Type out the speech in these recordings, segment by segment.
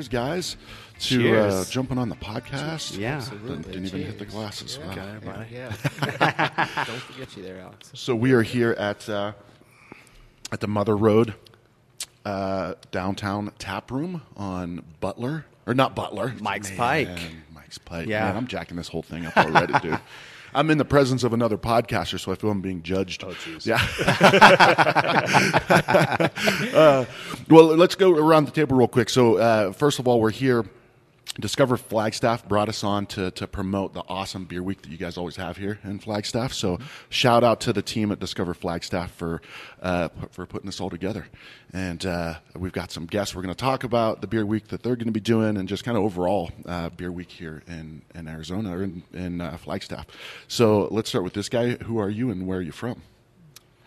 cheers, guys, to uh, Cheers. jumping on the podcast. Yeah. Didn't, didn't even hit the glasses. Wow. Okay, buddy. Yeah. Don't forget you there, Alex. So we are here at uh, at the Mother Road uh, downtown tap room on Butler or not Butler, Mike's Man, Pike. Mike's Pike. Yeah. Man, I'm jacking this whole thing up already, dude. I'm in the presence of another podcaster, so I feel I'm being judged. Oh, jeez. Yeah. uh, well, let's go around the table real quick. So, uh, first of all, we're here. Discover Flagstaff brought us on to, to promote the awesome beer week that you guys always have here in Flagstaff. So, shout out to the team at Discover Flagstaff for uh, for putting this all together. And uh, we've got some guests. We're going to talk about the beer week that they're going to be doing, and just kind of overall uh, beer week here in, in Arizona or in, in uh, Flagstaff. So, let's start with this guy. Who are you, and where are you from?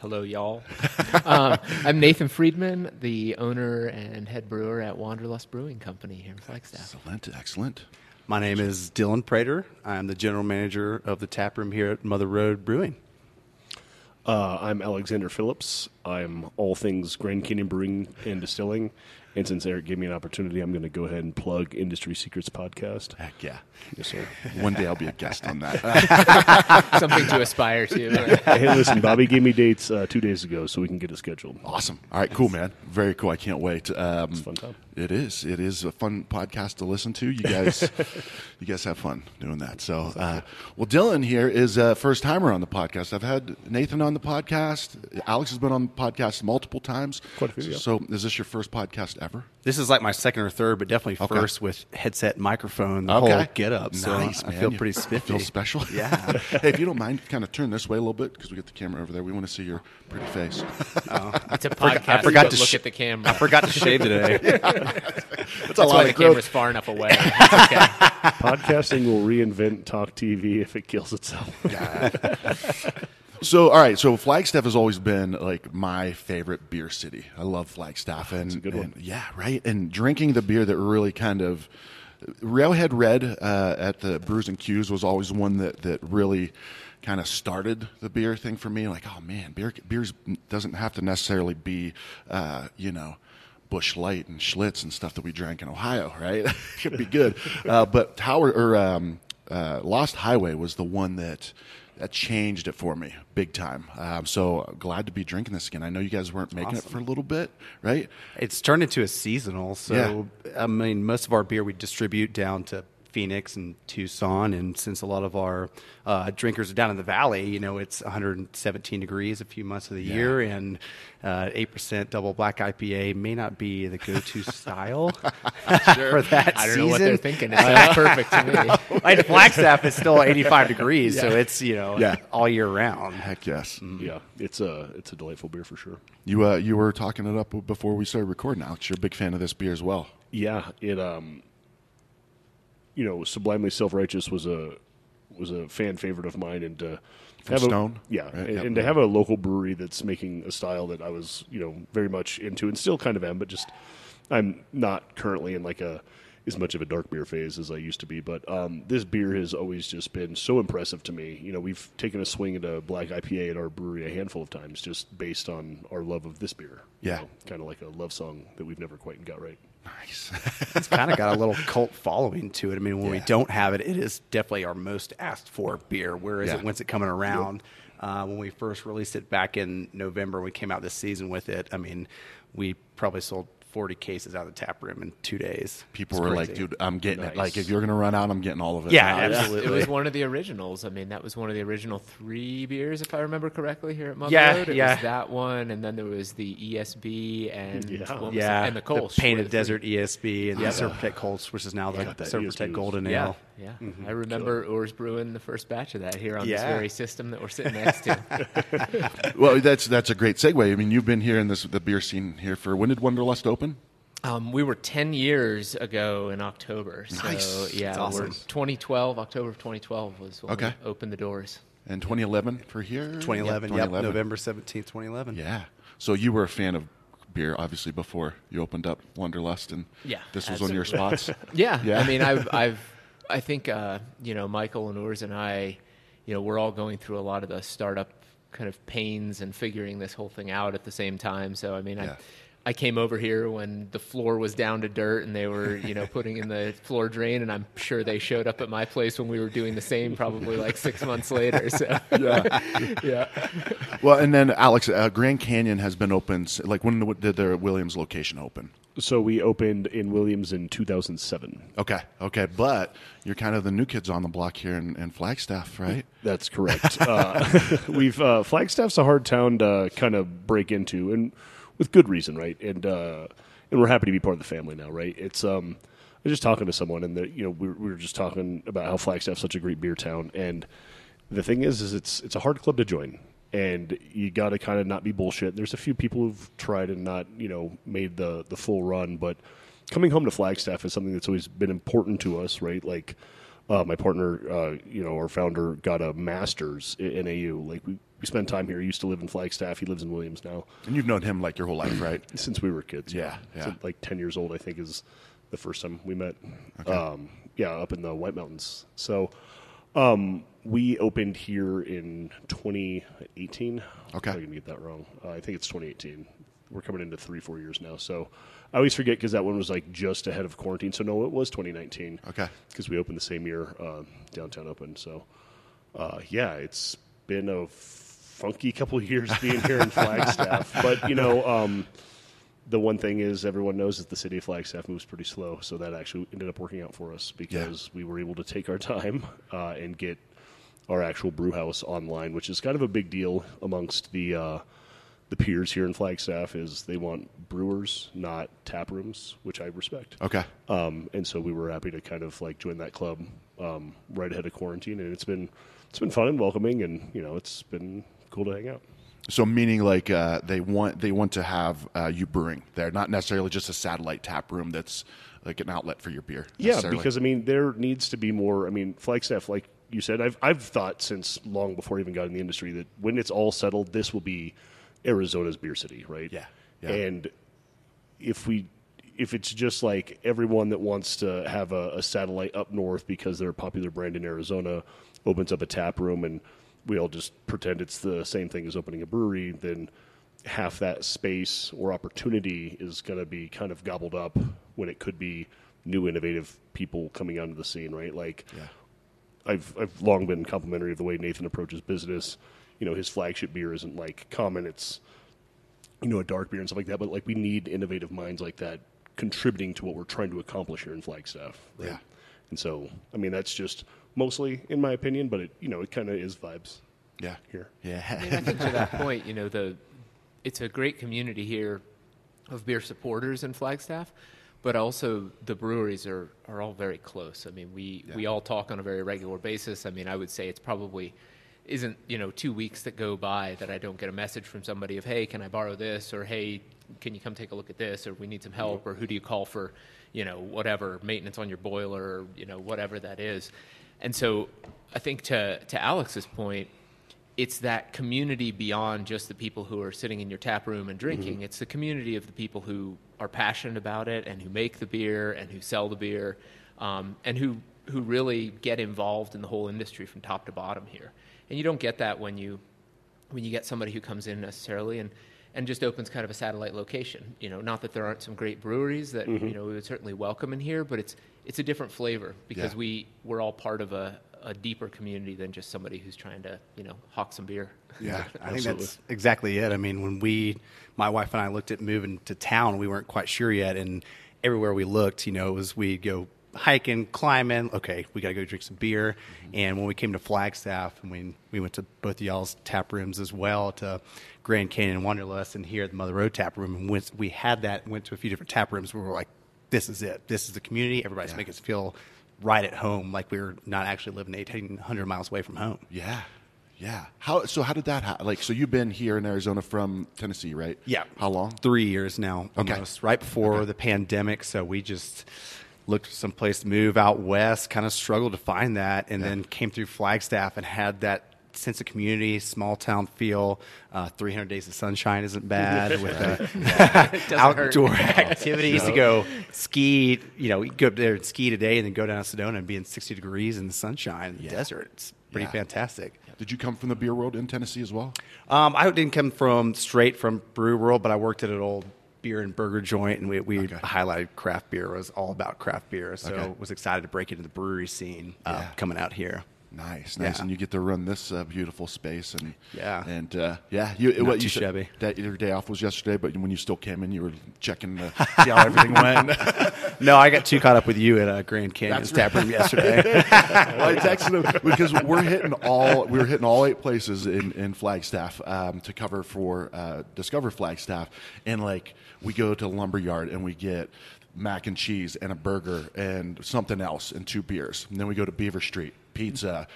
Hello, y'all. um, I'm Nathan Friedman, the owner and head brewer at Wanderlust Brewing Company here in Flagstaff. Excellent, excellent. My name is Dylan Prater. I'm the general manager of the tap room here at Mother Road Brewing. Uh, I'm Alexander Phillips. I'm all things Grand Canyon Brewing and Distilling. And since Eric gave me an opportunity, I'm going to go ahead and plug Industry Secrets podcast. Heck yeah. Yes, sir. One day I'll be a guest on that. Something to aspire to. hey, listen, Bobby gave me dates uh, two days ago, so we can get it scheduled. awesome. All right, cool, man. Very cool. I can't wait. Um, It's a fun time. It is. It is a fun podcast to listen to. You guys, you guys have fun doing that. So, uh, well, Dylan here is a first timer on the podcast. I've had Nathan on the podcast. Alex has been on the podcast multiple times. Quite a few, yeah. So, is this your first podcast ever? This is like my second or third, but definitely Okay. first with headset microphone, the Okay. whole get up. So Nice, I man. feel pretty spiffy. Feel special. Yeah. hey, if you don't mind, kind of turn this way a little bit because we get the camera over there. We want to see your pretty face. Oh. It's a podcast. I forgot but to look sh- at the camera. I forgot to shave today. That's, That's why the camera's far enough away. Okay. Podcasting will reinvent talk TV if it kills itself. So, all right. So, Flagstaff has always been like my favorite beer city. I love Flagstaff, and, a good one. and- yeah, right. And drinking the beer that really kind of Railhead Red uh, at the Brews and Q's was always one that that really kind of started the beer thing for me. Like, oh man, beer beers doesn't have to necessarily be, uh, you know. Busch Light and Schlitz and stuff that we drank in Ohio, right? it could be good, uh, but Tower or um, uh, Lost Highway was the one that that changed it for me big time. Um, so glad to be drinking this again. I know you guys weren't making it for a little bit, right? It's turned into a seasonal. So, I mean, most of our beer we distribute down to Phoenix and Tucson. And since a lot of our uh, drinkers are down in the valley, you know, it's 117 degrees a few months of the year. And uh, 8% double black IPA may not be the go to style for that season. I don't season. know what they're thinking. It sounds perfect to me. Like Flagstaff is still 85 degrees, so it's, you know, Yeah. all year round. Heck yes. yeah, it's a it's a delightful beer for sure. You uh, you were talking it up before we started recording, Alex. You're a big fan of this beer as well. Yeah, it um, you know, sublimely self righteous was a was a fan favorite of mine, and uh, From have Stone? a, yeah, Right, and, yep. and to have a local brewery that's making a style that I was you know very much into, and still kind of am, but just I'm not currently in like a as much of a dark beer phase as I used to be. But um, this beer has always just been so impressive to me. You know, we've taken a swing at a black IPA at our brewery a handful of times, just based on our love of this beer. Yeah. kind of like a love song that we've never quite got right. Nice. it's kind of got a little cult following to it. I mean, when we don't have it, it is definitely our most asked for beer. Where is Yeah. it? When's it coming around? Uh, when we first released it back in November, we came out this season with it. I mean, we probably sold 40 cases out of the tap room in two days. People It's were like, "Dude, I'm getting it. Like, if you're gonna run out, I'm getting all of it." Yeah, now." absolutely. It was one of the originals. I mean, that was one of the original three beers, if I remember correctly, here at Mother Yeah, Road. It yeah. was that one, and then there was the ESB and Yeah. yeah, it? and the Kolsch. Painted were the three. Desert ESB and Yeah. the Serpentec Kolsch, which is now the God, that Serpentec ESB was- Golden Yeah, Ale. yeah. Mm-hmm. I remember Urs brewing the first batch of that here on this very system that we're sitting next to. Well, that's that's a great segue. I mean, you've been here in this the beer scene here for when did Wanderlust open? Um, we were 10 years ago in October. So, Nice. yeah, That's awesome. we're 2012, October of 2012 was when Okay. we opened the doors. And 2011 for here. 2011, Yeah, yep, 2011. November 17th, 2011. Yeah. So you were a fan of beer, obviously, before you opened up Wanderlust, and Yeah, this was one of your spots. Yeah, Yeah. I mean, I've, I've, I think, uh, you know, Michael and Urs and I, you know, we're all going through a lot of the startup kind of pains and figuring this whole thing out at the same time. So, I mean, Yeah. I, I came over here when the floor was down to dirt and they were, you know, putting in the floor drain, and I'm sure they showed up at my place when we were doing the same, probably like six months later. So, yeah, yeah. Well, and then Alex, uh, Grand Canyon has been open. Like when did the Williams location open? So we opened in Williams in 2007. Okay, okay, but you're kind of the new kids on the block here in, in Flagstaff, right? That's correct. uh, we've uh, Flagstaff's a hard town to kind of break into, and with good reason, right? And uh, and we're happy to be part of the family now, right? It's um, I was just talking to someone, and the, you know we were, we were just talking about how Flagstaff's such a great beer town, and the thing is, is it's it's a hard club to join, and you got to kind of not be bullshit. There's a few people who've tried and not you know made the the full run, but coming home to Flagstaff is something that's always been important to us, right? Like uh, my partner, uh, you know, our founder got a master's i- in AU. Like we, we spend time here. He used to live in Flagstaff. He lives in Williams now And you've known him like your whole life, right? since we were kids. Yeah, So, yeah. like ten years old, I think is the first time we met. Um, yeah, up in the White Mountains. So um, we opened here in 2018. Okay. I'm gonna get that wrong. Uh, I think it's 2018. We're coming into three, four years now. So I always forget because that one was like just ahead of quarantine. So no, it was 2019. Okay. Because we opened the same year uh, downtown open. So uh, yeah, it's been a funky couple of years being here in Flagstaff. But you know, um, the one thing is everyone knows that the city of Flagstaff moves pretty slow, so that actually ended up working out for us because we were able to take our time uh, and get our actual brew house online, which is kind of a big deal amongst the uh, the peers here in Flagstaff. Is they want brewers, not tap rooms, which I respect. Okay. Um, and so we were happy to kind of like join that club um, right ahead of quarantine, and it's been it's been fun and welcoming, and you know it's been cool to hang out. So meaning like uh, they want they want to have uh, you brewing there, not necessarily just a satellite tap room that's like an outlet for your beer. Yeah, because I mean there needs to be more. I mean Flagstaff, like you said, I've I've thought since long before I even got in the industry that when it's all settled, this will be Arizona's beer city, right? Yeah, yeah. And if we if it's just like everyone that wants to have a, a satellite up north because they're a popular brand in Arizona opens up a tap room and we all just pretend it's the same thing as opening a brewery, then half that space or opportunity is going to be kind of gobbled up when it could be new innovative people coming onto the scene, right? Like Yeah. I've I've long been complimentary of the way Nathan approaches business. You know, his flagship beer isn't like common; it's you know a dark beer and stuff like that. But like we need innovative minds like that contributing to what we're trying to accomplish here in Flagstaff. Right? Yeah. And so, I mean, that's just mostly in my opinion, but it you know it kind of is vibes yeah, here. Yeah. I yeah, think to that point, you know, the it's a great community here of beer supporters in Flagstaff, but also the breweries are, are all very close. I mean, we, we all talk on a very regular basis. I mean, I would say it's probably isn't you know two weeks that go by that I don't get a message from somebody of hey, can I borrow this or hey, can you come take a look at this or we need some help or who do you call for you know whatever maintenance on your boiler or you know whatever that is. And so I think to to Alex's point, it's that community beyond just the people who are sitting in your tap room and drinking. It's the community of the people who are passionate about it and who make the beer and who sell the beer, um, and who who really get involved in the whole industry from top to bottom here. And you don't get that when you when you get somebody who comes in necessarily and and just opens kind of a satellite location. You know, not that there aren't some great breweries that mm-hmm. you know we would certainly welcome in here, but it's it's a different flavor because Yeah. we we're all part of a, a deeper community than just somebody who's trying to you know hawk some beer. yeah. I think that's exactly it. I mean, when we, my wife and I looked at moving to town, we weren't quite sure yet. And everywhere we looked, you know, it was we'd go hiking, climbing. Okay, we got to go drink some beer. And when we came to Flagstaff, and we, we went to both of y'all's tap rooms as well, to Grand Canyon Wanderlust, and here at the Mother Road tap room. And once we had that, went to a few different tap rooms, where we were like, this is it. This is the community. Everybody's making us feel right at home, like we were not actually living 1,800 miles away from home. Yeah, yeah. How so? How did that happen? Like, so you've been here in Arizona from Tennessee, right? Yeah. How long? Three years now, Okay. almost. Right before the pandemic. So we just looked for some place to move out west, kind of struggled to find that, and then came through Flagstaff and had that sense of community, small town feel. Uh, 300 Days of Sunshine isn't bad with uh, outdoor activities to go ski. You know, you go up there and ski today and then go down to Sedona and be in 60 degrees in the sunshine in the desert. It's pretty Yeah. fantastic. Did you come from the beer world in Tennessee as well? Um, I didn't come from straight from Brew World, but I worked at an old beer and burger joint, and we, we highlighted craft beer. It was all about craft beer, so Okay. was excited to break into the brewery scene uh, Yeah. coming out here. Nice, nice, Yeah. and you get to run this uh, beautiful space, and Yeah. and uh, yeah, you, Not what too you shabby. That your day off was yesterday, but when you still came in, you were checking to see how everything went. No, I got too caught up with you at uh, Grand Canyon's tap room yesterday. I texted him because we're hitting all we were hitting all eight places in in Flagstaff um, to cover for uh, Discover Flagstaff, and like we go to Lumberyard and we get mac and cheese and a burger and something else and two beers, and then we go to Beaver Street. Pizza,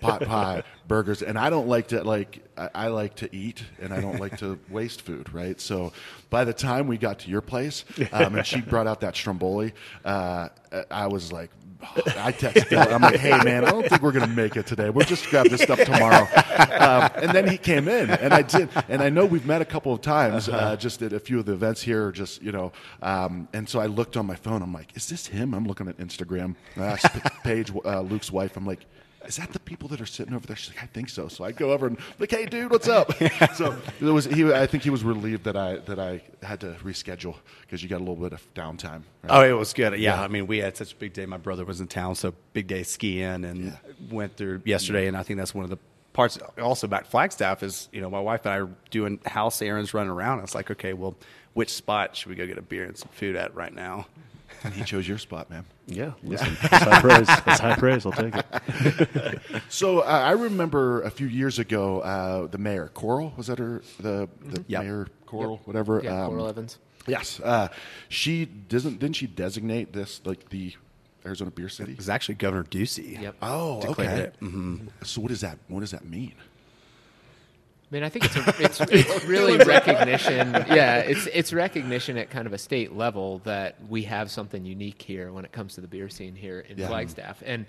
pot pie, burgers, and I don't like to like. I, I like to eat, and I don't like to waste food, right? So, by the time we got to your place, um, and she brought out that stromboli, uh, I was like, I texted him. I'm like, hey, man, I don't think we're going to make it today. We'll just grab this stuff tomorrow. Um, and then he came in, and I did. And I know we've met a couple of times uh, just at a few of the events here, just, you know. Um, and so I looked on my phone. I'm like, is this him? I'm looking at Instagram. I asked Paige, uh, Luke's wife, I'm like, is that the people that are sitting over there? She's like, I think so. So I go over and like, hey, dude, what's up? so it was. He, I think he was relieved that I that I had to reschedule because you got a little bit of downtime. right? Oh, it was good. Yeah, Yeah. I mean, we had such a big day. My brother was in town, so big day skiing, and went through yesterday. And I think that's one of the parts. Also, about Flagstaff is you know my wife and I are doing house errands, running around. It's like, okay, well, which spot should we go get a beer and some food at right now? And he chose your spot, man. Yeah, listen, that's high praise. That's high praise. I'll take it. So uh, I remember a few years ago, uh, the mayor Coral was that her the the Yep. mayor Coral whatever. Yeah, um, Coral Evans. Yes, uh, she doesn't. Didn't she designate this like the Arizona Beer City? It was actually Governor Ducey. Yep. Oh, okay. it. Mm-hmm. So what does that what does that mean? I mean, I think it's a, it's, it's really recognition. Yeah, it's it's recognition at kind of a state level that we have something unique here when it comes to the beer scene here in Yeah. Flagstaff, and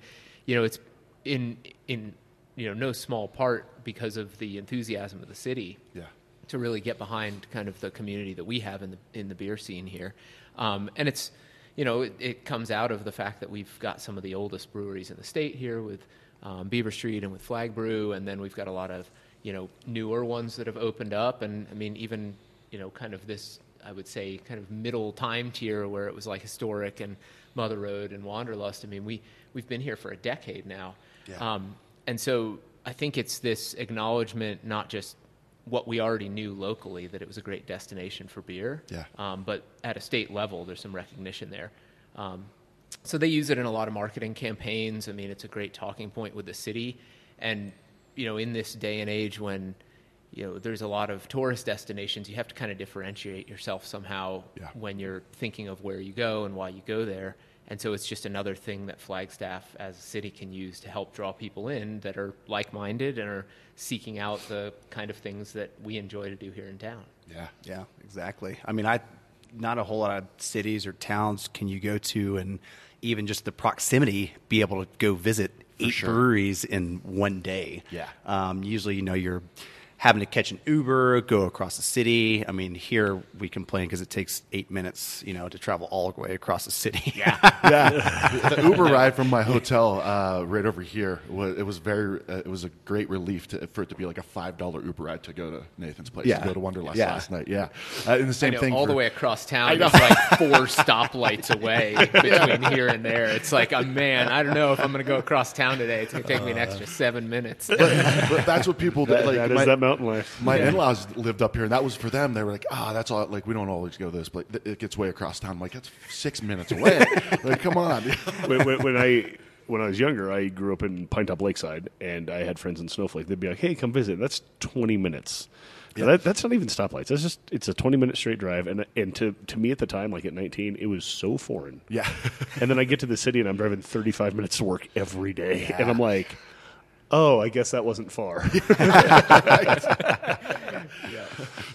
you know, it's in in you know no small part because of the enthusiasm of the city Yeah. to really get behind kind of the community that we have in the in the beer scene here, um, and it's you know it, it comes out of the fact that we've got some of the oldest breweries in the state here with um, Beaver Street and with Flag Brew, and then we've got a lot of you know newer ones that have opened up, and I mean even you know kind of this I would say kind of middle time tier where it was like historic and Mother Road and Wanderlust. I mean we we've been here for a decade now. Yeah. Um, and so I think it's this acknowledgement, not just what we already knew locally, that it was a great destination for beer, Yeah. um, but at a state level, there's some recognition there. Um, so they use it in a lot of marketing campaigns. I mean, it's a great talking point with the city. And, you know, in this day and age when, you know, there's a lot of tourist destinations, you have to kind of differentiate yourself somehow Yeah. when you're thinking of where you go and why you go there. And so it's just another thing that Flagstaff as a city can use to help draw people in that are like minded and are seeking out the kind of things that we enjoy to do here in town. Yeah. Yeah, exactly. I mean, I not a whole lot of cities or towns can you go to, and even just the proximity, be able to go visit eight sure. breweries in one day. Yeah. Um, usually, you know, you're having to catch an Uber, go across the city. I mean, here we complain because it takes eight minutes, you know, to travel all the way across the city. Yeah. yeah, the Uber ride from my hotel uh, right over here was it was very uh, it was a great relief to, for it to be like a five dollar Uber ride to go to Nathan's place Yeah. to go to Wanderlust Yeah. last night. Yeah, uh, and the same know, thing all for- the way across town. It's like four stoplights away between here and there. It's like, oh, man, I don't know if I'm going to go across town today. It's going to take me an extra seven minutes. but that's what people that, That, like. that is my, that mountain life. my in-laws lived up here, and that was for them. They were like, "Ah, that's all. Like, we don't always go to this, but it gets way across town." I'm like, that's six minutes away. like, come on. when, when, when I when I was younger, I grew up in Pinetop-Lakeside, and I had friends in Snowflake. They'd be like, "Hey, come visit." That's twenty minutes. Now, That, that's not even stoplights. That's just it's a twenty minute straight drive, and and to to me at the time, like at nineteen, it was so foreign. yeah, And then I get to the city, and I'm driving thirty five minutes to work every day, and I'm like, "Oh, I guess that wasn't far."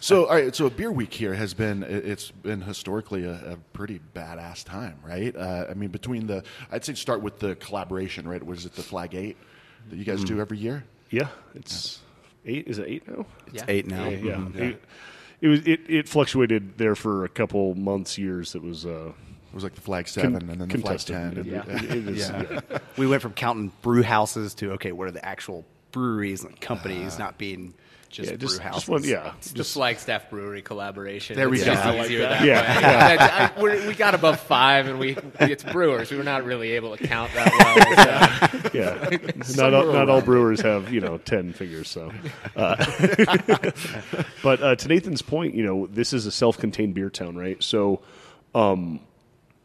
So, all right. So, a Beer Week here has been it- it's been historically a, a pretty badass time, right? Uh, I mean, between the I'd say start with the collaboration, right? Was it the Flag Eight that you guys do every year? yeah, it's eight. Is it eight now? Yeah. Eight now. Yeah, yeah. Mhm. It, it was it, it fluctuated there for a couple months, years. It was uh, It was like the Flag Seven con- and then the Flag. Ten. and- Yeah. It- it is- Yeah. yeah. We went from counting brew houses to okay, what are the actual breweries and companies Uh, not being just yeah, brew just, houses. just one, yeah, It's the Flagstaff Brewery collaboration. There we it's go. Just I like that. that, Yeah, way. yeah. I- we're- got above five, and we it's brewers. We were not really able to count that well. So. yeah. not all, not all brewers have you know ten figures. So, uh, but uh, to Nathan's point, you know, this is a self-contained beer town, right? So, um,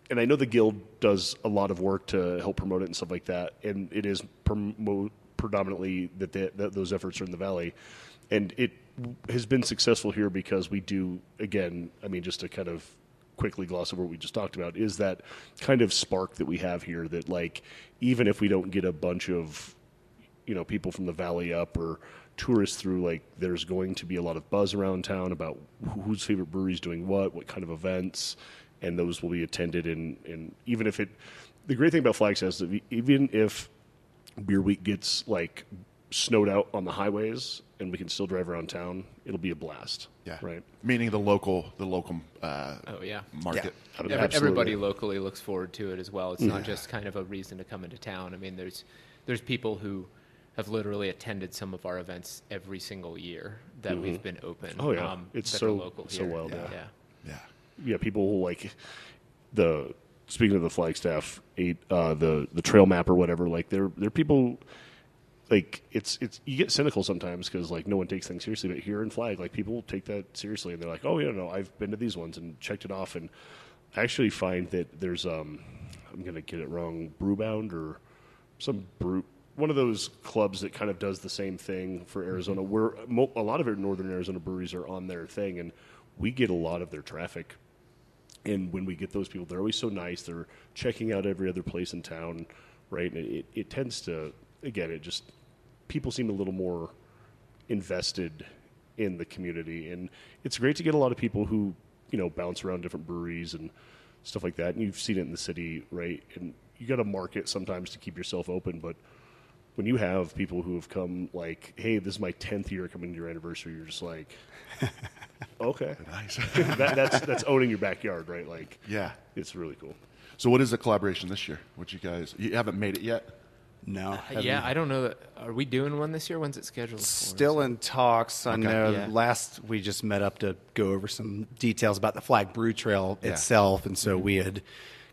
and I know the guild does a lot of work to help promote it and stuff like that, and it is predominantly that, they, that those efforts are in the valley, and it has been successful here because we do again. I mean, just to kind of quickly gloss over what we just talked about is that kind of spark that we have here that like even if we don't get a bunch of you know people from the valley up or tourists through like there's going to be a lot of buzz around town about whose favorite breweries doing what what kind of events and those will be attended and and even if it the great thing about flagstaff is that even if beer week gets like snowed out on the highways and we can still drive around town it'll be a blast Yeah. right Meaning the local, the local uh, Oh yeah. market. Every- Absolutely. Everybody locally looks forward to it as well. It's not just kind of a reason to come into town. I mean, there's there's people who have literally attended some of our events every single year that we've been open. Oh, yeah. um, It's that so- are local so here. well done. Yeah. Yeah. Yeah, people like the speaking of the Flagstaff eight, uh, the the trail map or whatever. Like they're they're people like it's it's you get cynical sometimes because like no one takes things seriously. But here in Flag, like people take that seriously and they're like, oh yeah, no, I've been to these ones and checked it off. And I actually find that there's um I'm gonna get it wrong, Brewbound or some brew one of those clubs that kind of does the same thing for Arizona. Where mo- a lot of our northern Arizona breweries are on their thing, and we get a lot of their traffic and when we get those people, they're always so nice. They're checking out every other place in town, right? And it, it tends to, again, it just people seem a little more invested in the community, and it's great to get a lot of people who you know bounce around different breweries and stuff like that. And you've seen it in the city, right? And you got to market sometimes to keep yourself open, but when you have people who have come like, hey, this is my tenth year coming to your anniversary, you're just like, okay, Nice. that, that's that's owning your backyard, right? Like, yeah. it's really cool. So what is the collaboration this year? What you guys? You haven't made it yet. No. Yeah, I don't know. That, are we doing one this year? When's it scheduled? For? Still in talks. I know Yeah. last we just met up to go over some details about the Flag Brew Trail Yeah. itself, and so mm-hmm. we had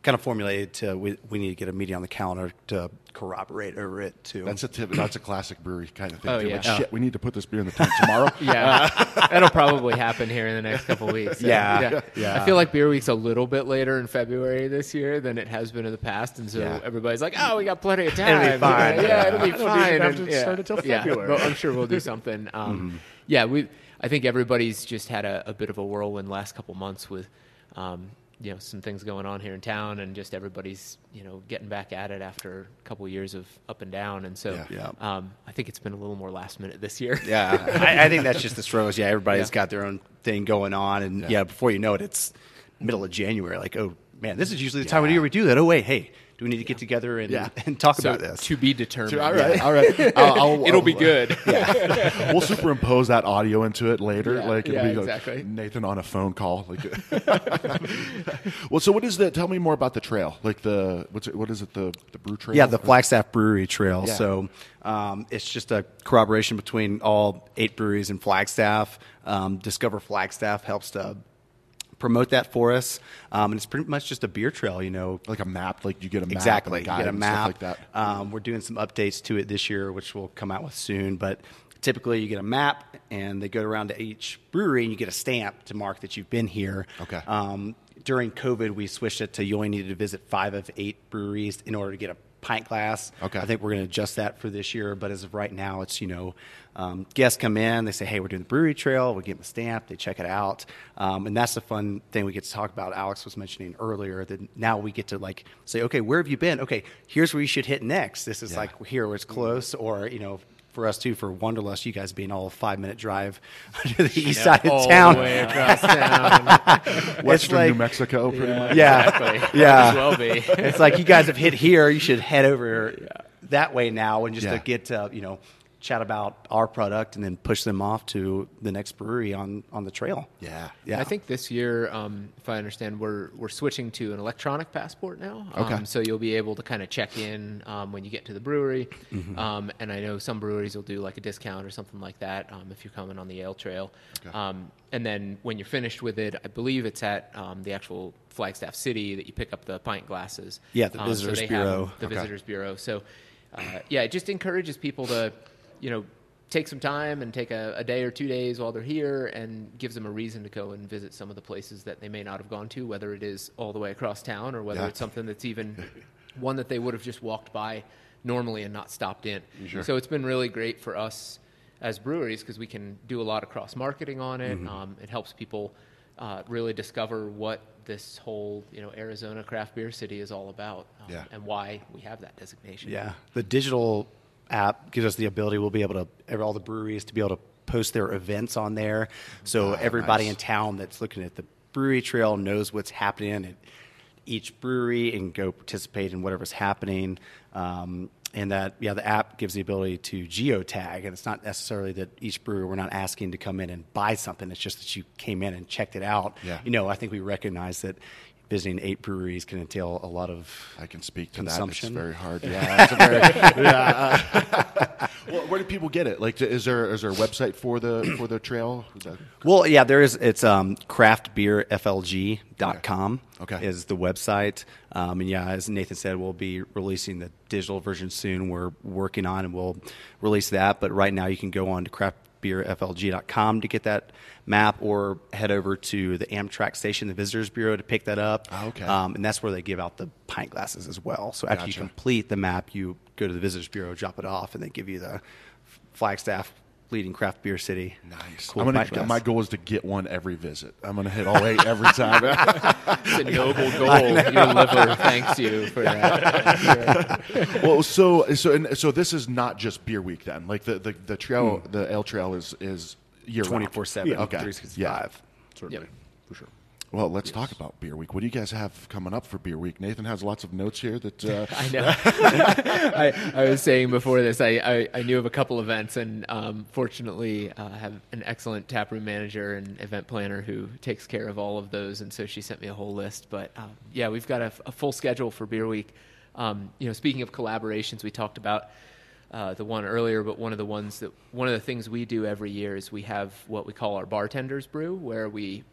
kind of formulated to we, we need to get a meeting on the calendar to corroborate over it too. That's a tip, that's a classic brewery kind of thing. Oh, too. yeah. Like, Oh. shit, we need to put this beer in the tank tomorrow. Yeah, that'll probably happen here in the next couple of weeks. So, Yeah, yeah. I feel like Beer Week's a little bit later in February this year than it has been in the past, and so Yeah. everybody's like, "Oh, we got plenty of time. It'll be fine. Yeah, it'll be I don't even fine." have And- to yeah. start until Yeah, February. but I'm sure we'll do something. Um, Yeah, we. I think everybody's just had a, a bit of a whirlwind last couple months with. Um, you know some things going on here in town, and just everybody's you know getting back at it after a couple years of up and down, and so Yeah. Yeah. Um, I think it's been a little more last minute this year. yeah, I, I think that's just the struggles. Yeah, everybody's Yeah. got their own thing going on, and Yeah. yeah. before you know it, it's middle of January. Like, oh man, this is usually the time of year we do that. Oh wait, hey, do we need to get together and, Yeah. and talk So about this? to be determined. all right, all right. I'll, I'll- It'll be I'll- good. We'll superimpose that audio into it later. Yeah, like it'll yeah, be like exactly. Nathan on a phone call. Like, well, so what is the? Tell me more about the trail. Like the what's it? What is it? The the brew trail. Yeah, the Flagstaff Brewery Trail. Yeah. So um, it's just a corroboration between all eight breweries in Flagstaff. Um, Discover Flagstaff helps to promote that for us, um, and it's pretty much just a beer trail. You know, like a map. Like you get a map exactly. You get a map like that. Um, we're doing some updates to it this year, which we'll come out with soon. But typically, you get a map, and they go around to each brewery, and you get a stamp to mark that you've been here. Okay. Um, during COVID, we switched it to you only needed to visit five of eight breweries in order to get a pint glass. Okay. I think we're going to adjust that for this year, but as of right now, it's you know, um, guests come in, they say, "Hey, we're doing the brewery trail." We give them a stamp, they check it out, um, and that's the fun thing we get to talk about. Alex was mentioning earlier that now we get to like say, "Okay, where have you been? Okay, here's where you should hit next. This is Yeah. like here where it's close, or you know." For us too, for Wanderlust, you guys being all a five minute drive to the east side of All town. the way across town. Western like- New Mexico, pretty much. Yeah, Exactly. yeah. Might as well be. it's like you guys have hit here. You should head over that way now, and just Yeah. to get uh, you know chat about our product and then push them off to the next brewery on, on the trail. Yeah. Yeah. I think this year, um, if I understand, we're we're switching to an electronic passport now. Okay. Um, so you'll be able to kind of check in um, when you get to the brewery, Mm-hmm. um, and I know some breweries will do like a discount or something like that um, if you're coming on the ale trail. Um, and then when you're finished with it, I believe it's at um, the actual Flagstaff City that you pick up the pint glasses. Yeah, the so Visitors they Bureau. The Okay. Visitors Bureau. So, uh, yeah, it just encourages people to, you know, take some time and take a, a day or two days while they're here and gives them a reason to go and visit some of the places that they may not have gone to, whether it is all the way across town or whether Yeah. it's something that's even one that they would have just walked by normally and not stopped in. So it's been really great for us as breweries because we can do a lot of cross marketing on it. Mm-hmm. Um, it helps people uh, really discover what this whole you know Arizona craft beer city is all about um, Yeah. and why we have that designation. Yeah, the digital app gives us the ability. We'll be able to all the breweries to be able to post their events on there, so Ah, everybody nice. in town that's looking at the brewery trail knows what's happening at each brewery and go participate in whatever's happening. Um, and that yeah, the app gives the ability to geotag, and it's not necessarily that each brewery we're not asking to come in and buy something. It's just that you came in and checked it out. Yeah. You know, I think we recognize that visiting eight breweries can entail a lot of I can speak to Consumption. that. It's very hard. Yeah, it's very, yeah. well, where do people get it? Like, is there is there a website for the for the trail? Well, yeah, there is. It's um, craftbeerflg.com Okay. is the website. Um, and yeah, as Nathan said, we'll be releasing the digital version soon. We're working on and we'll release that. But right now, you can go on to craftbeerflg.com to get that map or head over to the Amtrak station, the Visitors Bureau, to pick that up. Oh, okay. Um, and that's where they give out the pint glasses as well. So after you complete the map, you go to the Visitors Bureau, drop it off, and they give you the Flagstaff leading craft beer city. nice. Cool I'm gonna, pint my goal is to get one every visit. I'm going to hit all eight every time. It's a noble goal. Your liver thanks you for that. well, so so and so this is not just beer week then. Like the the, the trail, Hmm. the ale trail is is year twenty four seven, Yeah, okay. three sixty five. Certainly, Yep. for sure. Well, let's talk about beer week. What do you guys have coming up for beer week? Nathan has lots of notes here that. Uh, I know. I, I was saying before this, I, I, I knew of a couple events, and um, fortunately, uh, have an excellent taproom manager and event planner who takes care of all of those. And so she sent me a whole list. But um, yeah, we've got a, a full schedule for Beer Week. Um, you know, speaking of collaborations, we talked about uh, the one earlier, but one of the ones that one of the things we do every year is we have what we call our bartenders brew, where we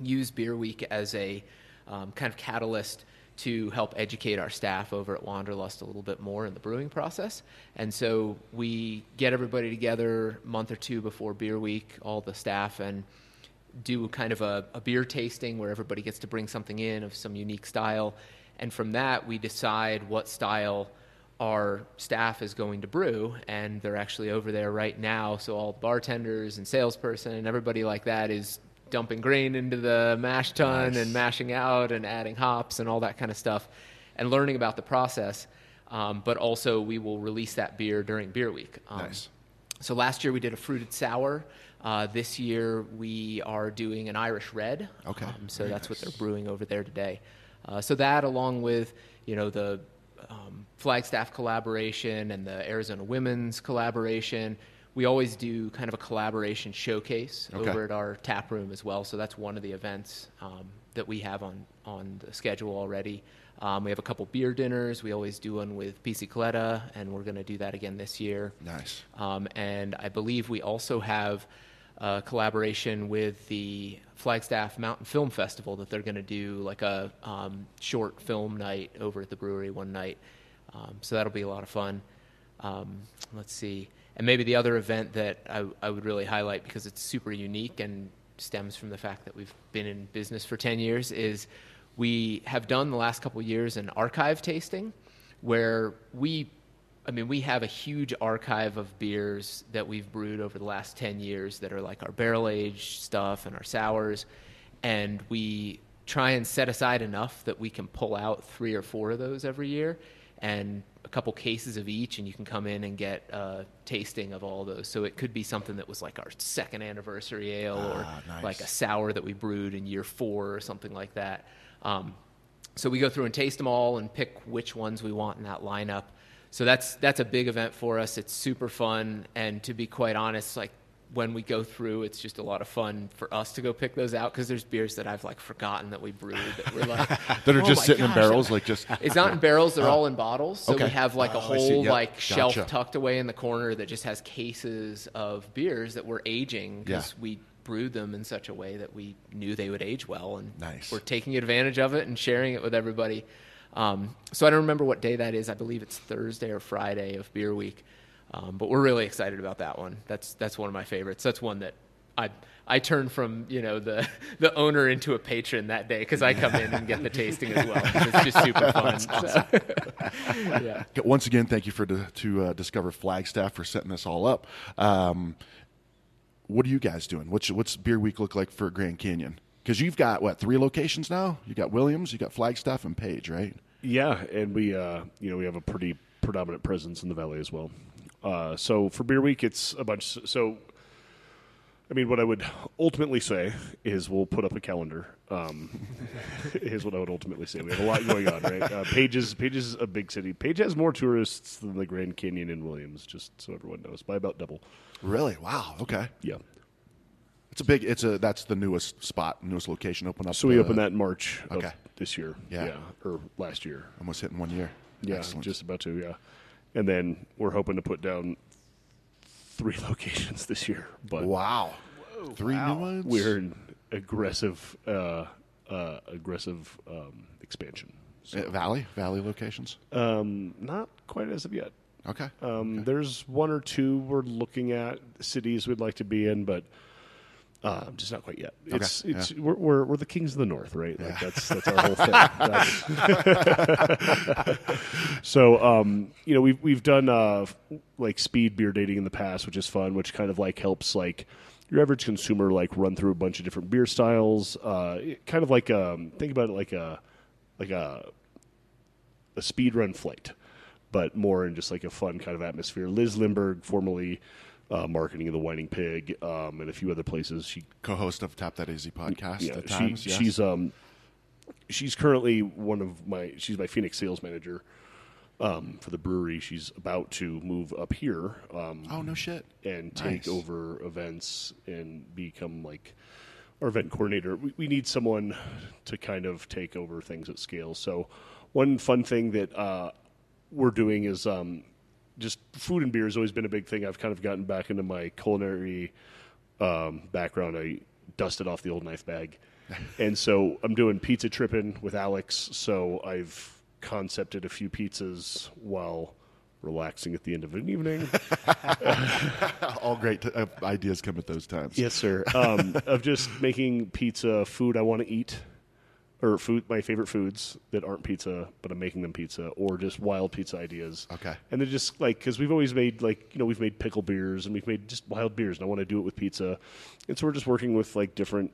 use Beer Week as a um, kind of catalyst to help educate our staff over at Wanderlust a little bit more in the brewing process. And so we get everybody together a month or two before Beer Week, all the staff, and do kind of a, a beer tasting where everybody gets to bring something in of some unique style. And from that, we decide what style our staff is going to brew. And they're actually over there right now. So all bartenders and salesperson and everybody like that is dumping grain into the mash tun Nice. and mashing out and adding hops and all that kind of stuff and learning about the process. Um, but also, we will release that beer during Beer Week. Um, Nice. so last year we did a fruited sour. Uh, this year we are doing an Irish red. Okay. Um, so Very that's what they're brewing over there today. Uh, so that, along with you know the um, Flagstaff collaboration and the Arizona Women's collaboration, we always do kind of a collaboration showcase Okay. over at our tap room as well. So that's one of the events um, that we have on on the schedule already. Um, we have a couple beer dinners. We always do one with Pizzicletta, and we're going to do that again this year. nice. Um, and I believe we also have a collaboration with the Flagstaff Mountain Film Festival that they're going to do like a um, short film night over at the brewery one night. Um, so that'll be a lot of fun. Um, let's see. And maybe the other event that I, I would really highlight because it's super unique and stems from the fact that we've been in business for 10 years is we have done the last couple years an archive tasting where we I mean, we have a huge archive of beers that we've brewed over the last 10 years that are like our barrel aged stuff and our sours. And we try and set aside enough that we can pull out three or four of those every year and a couple cases of each. And you can come in and get a tasting of all those. So it could be something that was like our second anniversary ale or Ah, nice. like a sour that we brewed in year four or something like that. Um, so we go through and taste them all and pick which ones we want in that lineup. so that's that's a big event for us. It's super fun, and to be quite honest, like when we go through, it's just a lot of fun for us to go pick those out because there's beers that I've like forgotten that we brewed that we're like that are "Oh just sitting in barrels, like just. It's not in barrels; they're all in bottles. So okay. we have like a Oh, whole Yep. like shelf Gotcha. tucked away in the corner that just has cases of beers that we're aging because Yeah. we brewed them in such a way that we knew they would age well, and Nice. we're taking advantage of it and sharing it with everybody. Um, so I don't remember what day that is. I believe it's Thursday or Friday of Beer Week, um, but we're really excited about that one. That's that's one of my favorites. That's one that I I turn from you know the the owner into a patron that day because I come in and get the tasting as well. It's just super fun. So, yeah. Once again, thank you for to, to uh, Discover Flagstaff for setting this all up. Um, what are you guys doing? What's what's Beer Week look like for Grand Canyon? Because you've got what three locations now? You got Williams, you got Flagstaff, and Page, right? Yeah, and we uh, you know we have a pretty predominant presence in the valley as well. Uh, so for Beer Week, it's a bunch. So, I mean, what I would ultimately say is we'll put up a calendar. Um, is what I would ultimately say. We have a lot going on, right? Uh, Page is Page is a big city. Page has more tourists than the Grand Canyon in Williams, just so everyone knows, by about double. Really? Wow. Okay. Yeah. It's a big. It's a that's the newest spot, newest location. Open up. So we uh, opened that in March okay. this year. Yeah. or last year. almost hitting one year. Yeah, Excellent. just about to. Yeah, and then we're hoping to put down three locations this year. But wow. Three new ones. we're in aggressive, uh, uh, aggressive um, expansion. Uh, Valley Valley locations. Um, not quite as of yet. Okay. Um, There's one or two we're looking at cities we'd like to be in, but uh, just not quite yet. Okay, it's yeah. we're, we're we're the kings of the north, right? Like that's that's our whole thing. So um, you know we've we've done uh, like speed beer dating in the past, which is fun, which kind of like helps like your average consumer like run through a bunch of different beer styles. Uh, kind of like um, think about it like a like a a speed run flight, but more in just like a fun kind of atmosphere. Liz Lindberg, formerly uh, marketing of the Whining Pig, um, and a few other places. She, Co-host of Tap That Easy podcast yeah, at she times. yes. she's um, she's currently one of my she's my Phoenix sales manager um, for the brewery. She's about to move up here. Um, oh no shit. and take Nice. over events and become like our event coordinator. We, we need someone to kind of take over things at scale. So, one fun thing that uh, we're doing is um, just food and beer has always been a big thing. I've kind of gotten back into my culinary um, background. I dusted off the old knife bag. and so I'm doing pizza tripping with Alex. So I've concepted a few pizzas while relaxing at the end of an evening. All great t- uh, ideas come at those times. Yes, sir. Um, of just making pizza food I want to eat, or food my favorite foods that aren't pizza, but I'm making them pizza, or just wild pizza ideas. Okay. And then just like because we've always made like you know we've made pickle beers and we've made just wild beers, and I want to do it with pizza, and so we're just working with like different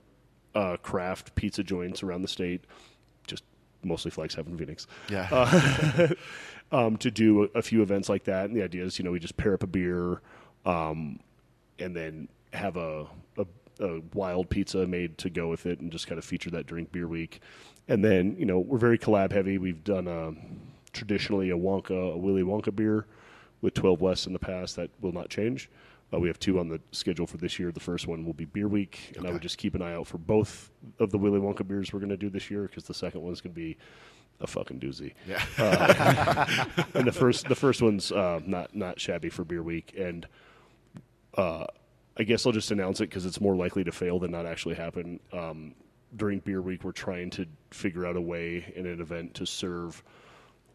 uh, craft pizza joints around the state, just mostly Flagstaff and Phoenix Yeah. um, to do a, a few events like that. And the idea is, you know, we just pair up a beer, um, and then have a, a, a wild pizza made to go with it, and just kind of feature that during Beer Week. And then, you know, we're very collab heavy. We've done a, traditionally a Wonka, a Willy Wonka beer with 12 West in the past. That will not change. Uh, we have two on the schedule for this year. The first one will be Beer Week, and I would just keep an eye out for both of the Willy Wonka beers we're going to do this year because the second one's going to be a fucking doozy. yeah. and the first the first one's uh, not not shabby for beer week and uh, I guess I'll just announce it because it's more likely to fail than not actually happen. Um, during beer week, we're trying to figure out a way in an event to serve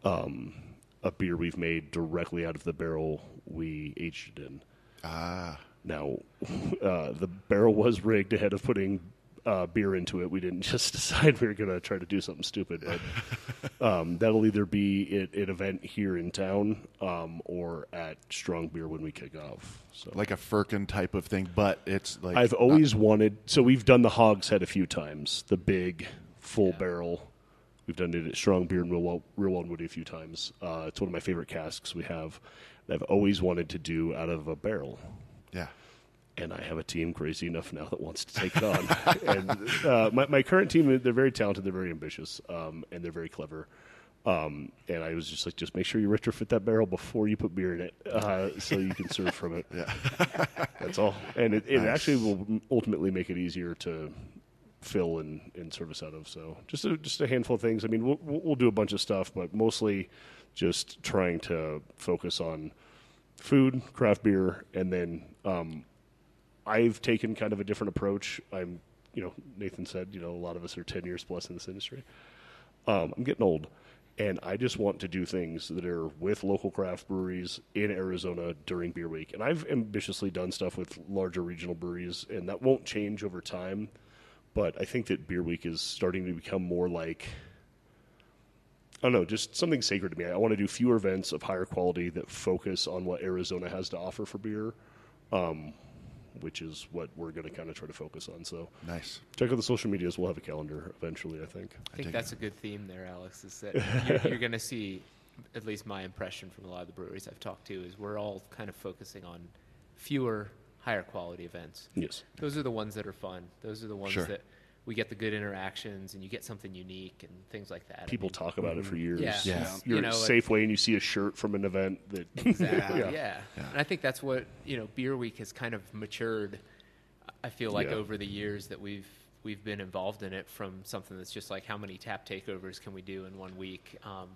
um, a beer we've made directly out of the barrel we aged it in. Ah. Now, uh, the barrel was rigged ahead of putting uh, beer into it. We didn't just decide we were going to try to do something stupid. But um, that'll either be at an event here in town um, or at Strong Beer when we kick off. So, like a Firkin type of thing, but it's like I've always wanted. So we've done the Hogshead a few times. The big full barrel. We've done it at Strong Beer and Real Wild Woody a few times. Uh, it's one of my favorite casks we have. I've always wanted to do out of a barrel yeah. And I have a team crazy enough now that wants to take it on. and uh, my, my current team, they're very talented, they're very ambitious, um, and they're very clever. Um, and I was just like, just make sure you retrofit that barrel before you put beer in it, uh, so you can serve from it. Yeah, that's all. And it, it actually will ultimately make it easier to fill and, and service out of. So just a, just a handful of things. I mean, we'll, we'll do a bunch of stuff, but mostly just trying to focus on food, craft beer, and then um, I've taken kind of a different approach. I'm, you know, Nathan said, you know, a lot of us are 10 years plus in this industry. Um, I'm getting old, and I just want to do things that are with local craft breweries in Arizona during beer week. And I've ambitiously done stuff with larger regional breweries, and that won't change over time. But I think that beer week is starting to become more like I don't know, just something sacred to me. I want to do fewer events of higher quality that focus on what Arizona has to offer for beer, um, which is what we're going to kind of try to focus on. So Nice. check out the social medias. We'll have a calendar eventually, I think. I think dig that's a good theme there, Alex. Is that you're, you're going to see, at least my impression from a lot of the breweries I've talked to, is we're all kind of focusing on fewer, higher quality events. Yes. Those are the ones that are fun. Those are the ones Sure. that we get the good interactions and you get something unique and things like that. I People mean, talk about it for years. Yeah. Yeah. You're You know, at Safeway and you see a shirt from an event that. Exactly. Yeah. yeah. And I think that's what you know. Beer Week has kind of matured. I feel like Yeah. over the years that we've we've been involved in it, from something that's just like how many tap takeovers can we do in one week, um,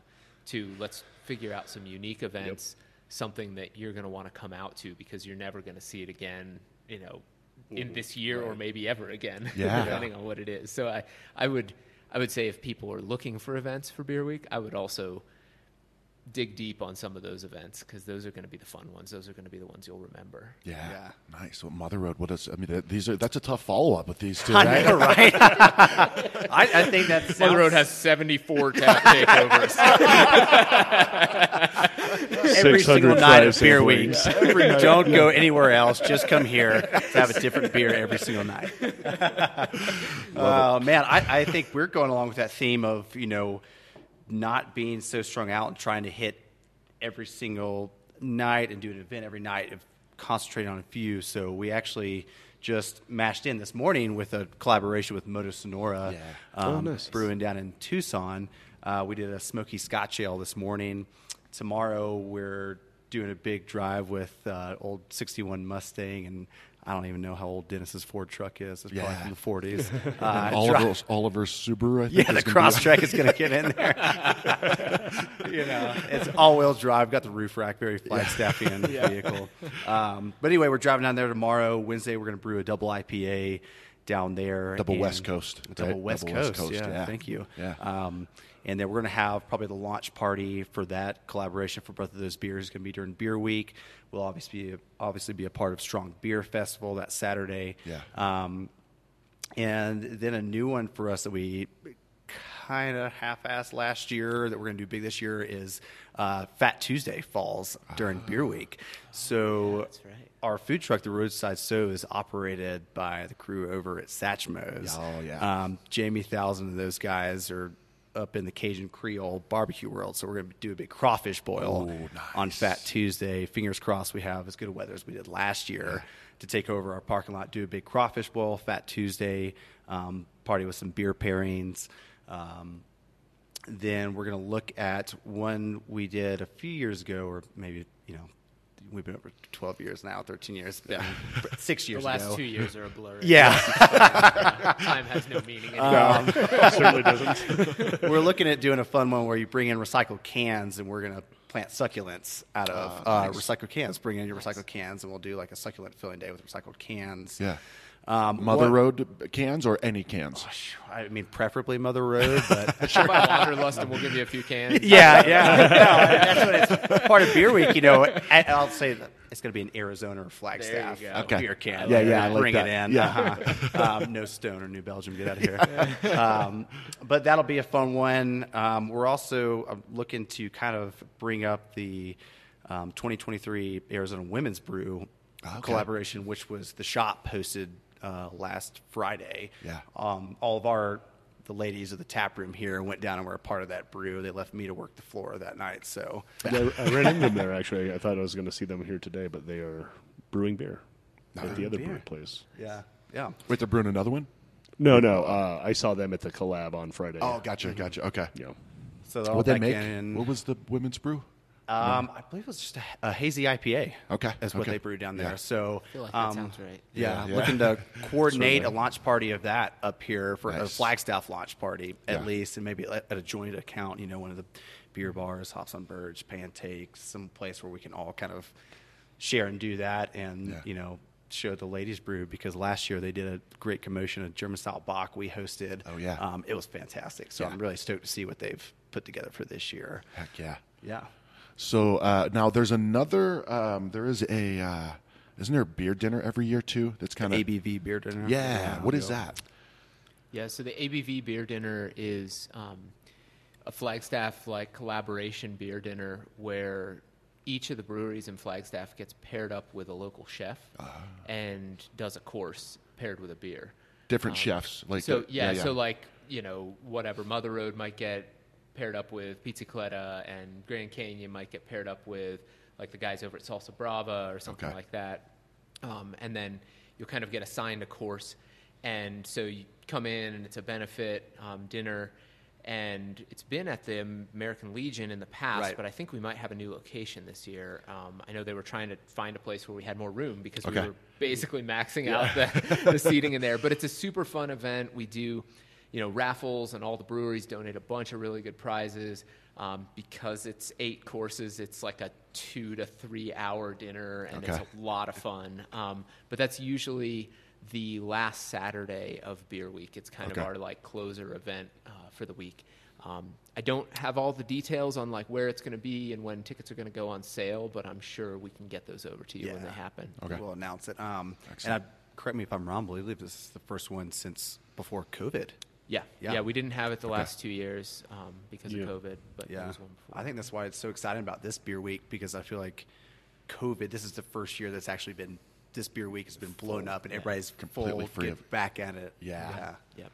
to let's figure out some unique events, something that you're going to want to come out to because you're never going to see it again. You know, in mm-hmm. this year or maybe ever again, Yeah. depending on what it is. So I I would I would say if people are looking for events for Beer Week, I would also dig deep on some of those events because those are going to be the fun ones. Those are going to be the ones you'll remember. Yeah. Yeah. Nice. Well, Mother Road. What is? I mean, these are. That's a tough follow up with these two. I right? know, right? I, I think that Mother Road has 74 tap takeovers. every 600 single night of beer Safeway. weeks. Don't go anywhere else. Just come here to have a different beer every single night. Oh man, I, I think we're going along with that theme of you know not being so strung out and trying to hit every single night and do an event every night of concentrating on a few. So we actually just mashed in this morning with a collaboration with Moto Sonora Yeah. um, Oh, nice. brewing down in Tucson. Uh, we did a smoky Scotch ale this morning. Tomorrow we're doing a big drive with uh, old '61 Mustang, and I don't even know how old Dennis's Ford truck is. It's Yeah. probably from the '40s. Uh, Oliver's, Oliver's Subaru. I think yeah, the gonna Crosstrek is going to get in there. you know, it's all-wheel drive. Got the roof rack, very Flagstaffian vehicle. Um, but anyway, we're driving down there tomorrow. Wednesday, we're going to brew a double IPA down there. Double West Coast, Double right? West Double West Coast. Coast, Yeah, yeah. thank you. Yeah. Um, and then we're going to have probably the launch party for that collaboration for both of those beers. It's going to be during Beer Week. We'll obviously be obviously be a part of Strong Beer Festival that Saturday. Yeah. Um, and then a new one for us that we kind of half-assed last year that we're going to do big this year is uh, Fat Tuesday falls during Beer Week. So that's right. our food truck, the Roadside Stove, is operated by the crew over at Satchmo's. Oh, yeah. Um, Jamie Thousand and those guys are up in the Cajun Creole barbecue world, so we're going to do a big crawfish boil Oh, on. Fat Tuesday. Fingers crossed we have as good a weather as we did last year to take over our parking lot, do a big crawfish boil, Fat Tuesday, um, party with some beer pairings. Um, then we're going to look at one we did a few years ago, or maybe, you know, we've been over 12 years now, 13 years, yeah. six The years last ago. two years are a blur. Yeah. Time has no meaning anymore. certainly doesn't. we're looking at doing a fun one where you bring in recycled cans and we're going to plant succulents out of uh, recycled cans. Bring in your recycled cans and we'll do like a succulent filling day with recycled cans. Yeah. Um, Mother one- Road cans or any cans? I mean, preferably Mother Road, but Come by Wanderlust and we'll give you a few cans. yeah, yeah. No, that's what it's part of Beer Week. You know, I, I'll say that it's going to be an Arizona or Flagstaff go. Okay. beer can. Yeah, yeah, I like bring that. it in. Yeah. Uh-huh. Um, no Stone or New Belgium. Get out of here. um, but that'll be a fun one. Um, we're also uh, looking to kind of bring up the um, 2023 Arizona Women's Brew Okay. collaboration, which was the shop hosted uh, last Friday. Yeah. Um, all of our the ladies of the tap room here went down and were a part of that brew. They left me to work the floor that night. So I, I ran into them there actually. I thought I was going to see them here today, but they are brewing beer at the other beer. brewing place. yeah, yeah. Wait, they're brewing another one? No, no. Uh, I saw them at the collab on Friday. Oh, gotcha, gotcha. Okay. yeah. So What they make? in. What was the women's brew? Um, I believe it was just a, a hazy IPA. Okay, is what okay. they brewed down there. Yeah. So I feel like that um, sounds right. Yeah, Yeah, yeah. looking to coordinate a launch party of that up here for a Flagstaff launch party at Yeah. least, and maybe at at a joint account. You know, one of the beer bars, Hops on Birch, Pancake, some place where we can all kind of share and do that, and Yeah. you know. Show the ladies brew because last year they did a great commotion of German style Bock we hosted. Oh, yeah. um, it was fantastic. So Yeah. I'm really stoked to see what they've put together for this year. Heck yeah. Yeah, So uh, now there's another. Um, there is a. Uh, isn't there a beer dinner every year too? That's kind of. ABV beer dinner. Yeah. What is that? Yeah, so the ABV beer dinner is um, a Flagstaff like collaboration beer dinner where each of the breweries in Flagstaff gets paired up with a local chef Ah. and does a course paired with a beer. Different chefs, like so the- yeah, yeah, yeah. so like you know whatever Mother Road might get paired up with Pizza Pizzicletta and Grand Canyon might get paired up with like the guys over at Salsa Brava or something Okay. like that, um, and then you'll kind of get assigned a course, and so you come in and it's a benefit um, dinner. And it's been at the American Legion in the past, Right. but I think we might have a new location this year. Um, I know they were trying to find a place where we had more room because Okay. we were basically maxing out the, the seating in there. But it's a super fun event. We do, you know, raffles, and all the breweries donate a bunch of really good prizes. Um, because it's eight courses, it's like a two to three hour dinner, and Okay. it's a lot of fun. Um, but that's usually the last Saturday of Beer Week. It's kind Okay. of our like closer event uh, for the week. Um, I don't have all the details on like where it's going to be and when tickets are going to go on sale, but I'm sure we can get those over to you when they happen. Okay. We'll announce it. Um, and I, correct me if I'm wrong, but I believe this is the first one since before COVID. Yeah, Yeah. yeah, we didn't have it the last two years um, because Yeah. of COVID, but Yeah, was one before. I think that's why it's so exciting about this beer week because I feel like COVID. This is the first year that's actually been this beer week has been blown up and everybody's Completely full, free get of- back at it. Yeah. yeah. Yep.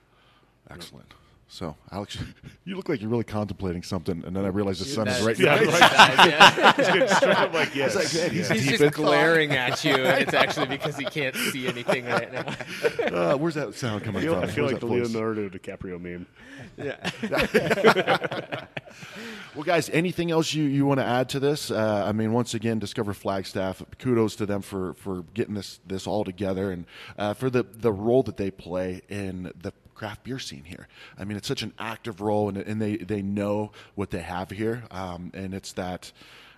Excellent. So, Alex, you look like you're really contemplating something, and then I realized the sun is right. now. yeah. Straight up like yes. It's like, man, he's He's deep just in glaring at you, and it's actually because he can't see anything right now. Uh, where's that sound coming I feel, from? I feel Where's like the that voice? Leonardo DiCaprio meme. Yeah. well, guys, anything else you, you want to add to this? Uh, I mean, once again, Discover Flagstaff. Kudos to them for, for getting this this all together and uh, for the the role that they play in the craft beer scene here. I mean, it's such an active role, and, and they they know what they have here, um, and it's that.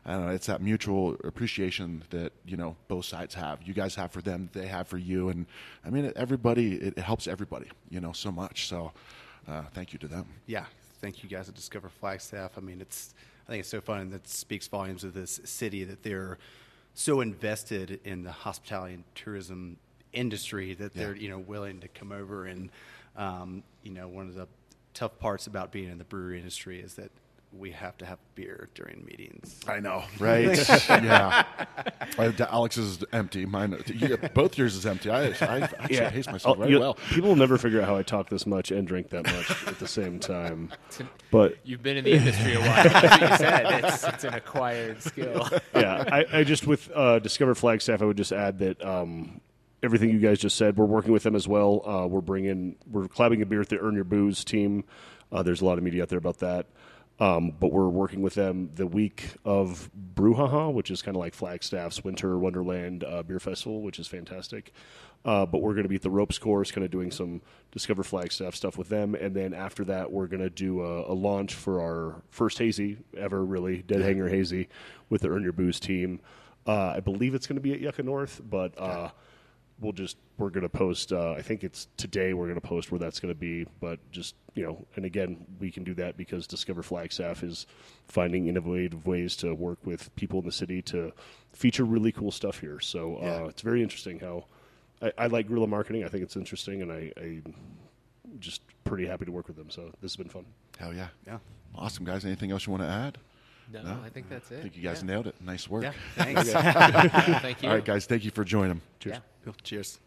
I don't know. It's that mutual appreciation that you know both sides have. You guys have for them, they have for you, and I mean, everybody. It, helps everybody, you know, so much. So, uh, thank you to them. yeah, thank you guys at Discover Flagstaff. I mean, it's I think it's so fun and that speaks volumes of this city that they're so invested in the hospitality and tourism industry that Yeah. they're you know willing to come over and um, you know one of the tough parts about being in the brewery industry is that we have to have beer during meetings. I know, right? yeah. Alex's is empty. Mine, you, both yours is empty. I, I actually pace myself Oh, very you- well. People will never figure out how I talk this much and drink that much at the same time. But You've been in the industry a while. That's what you said. It's, it's an acquired skill. yeah, I, I just with uh, Discover Flagstaff, I would just add that um, everything you guys just said, we're working with them as well. Uh, we're bringing, we're collabing a beer with the Earn Your Booze team. Uh, there's a lot of media out there about that. Um, but we're working with them the week of Brouhaha, which is kind of like Flagstaff's Winter Wonderland uh, Beer Festival, which is fantastic. Uh, but we're going to be at the ropes course, kind of doing some Discover Flagstaff stuff with them, and then after that, we're going to do a, a launch for our first hazy ever, really Dead Hanger Hazy, with the Earn Your Booze team. Uh, I believe it's going to be at Yucca North, but uh, we'll just we're going to post. Uh, I think it's today. We're going to post where that's going to be, but just you know, and again, we can do that because Discover Flagstaff is finding innovative ways to work with people in the city to feature really cool stuff here. So uh, Yeah. it's very interesting how I, I like guerrilla marketing. I think it's interesting, and I, I just pretty happy to work with them. So this has been fun. Hell yeah. Yeah. Awesome, guys. Anything else you want to add? No, No? I think that's it. I think you guys yeah. nailed it. Nice work. Yeah, thanks. Thank you. All right, guys. Thank you for joining them. Yeah. Cheers.